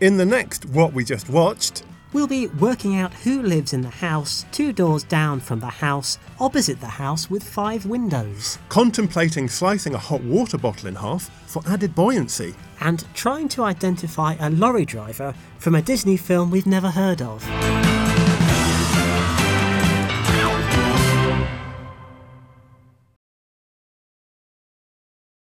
In the next What We Just Watched, We'll be working out who lives in the house two doors down from the house, opposite the house with five windows, contemplating slicing a hot water bottle in half for added buoyancy. and trying to identify a lorry driver from a Disney film we've never heard of.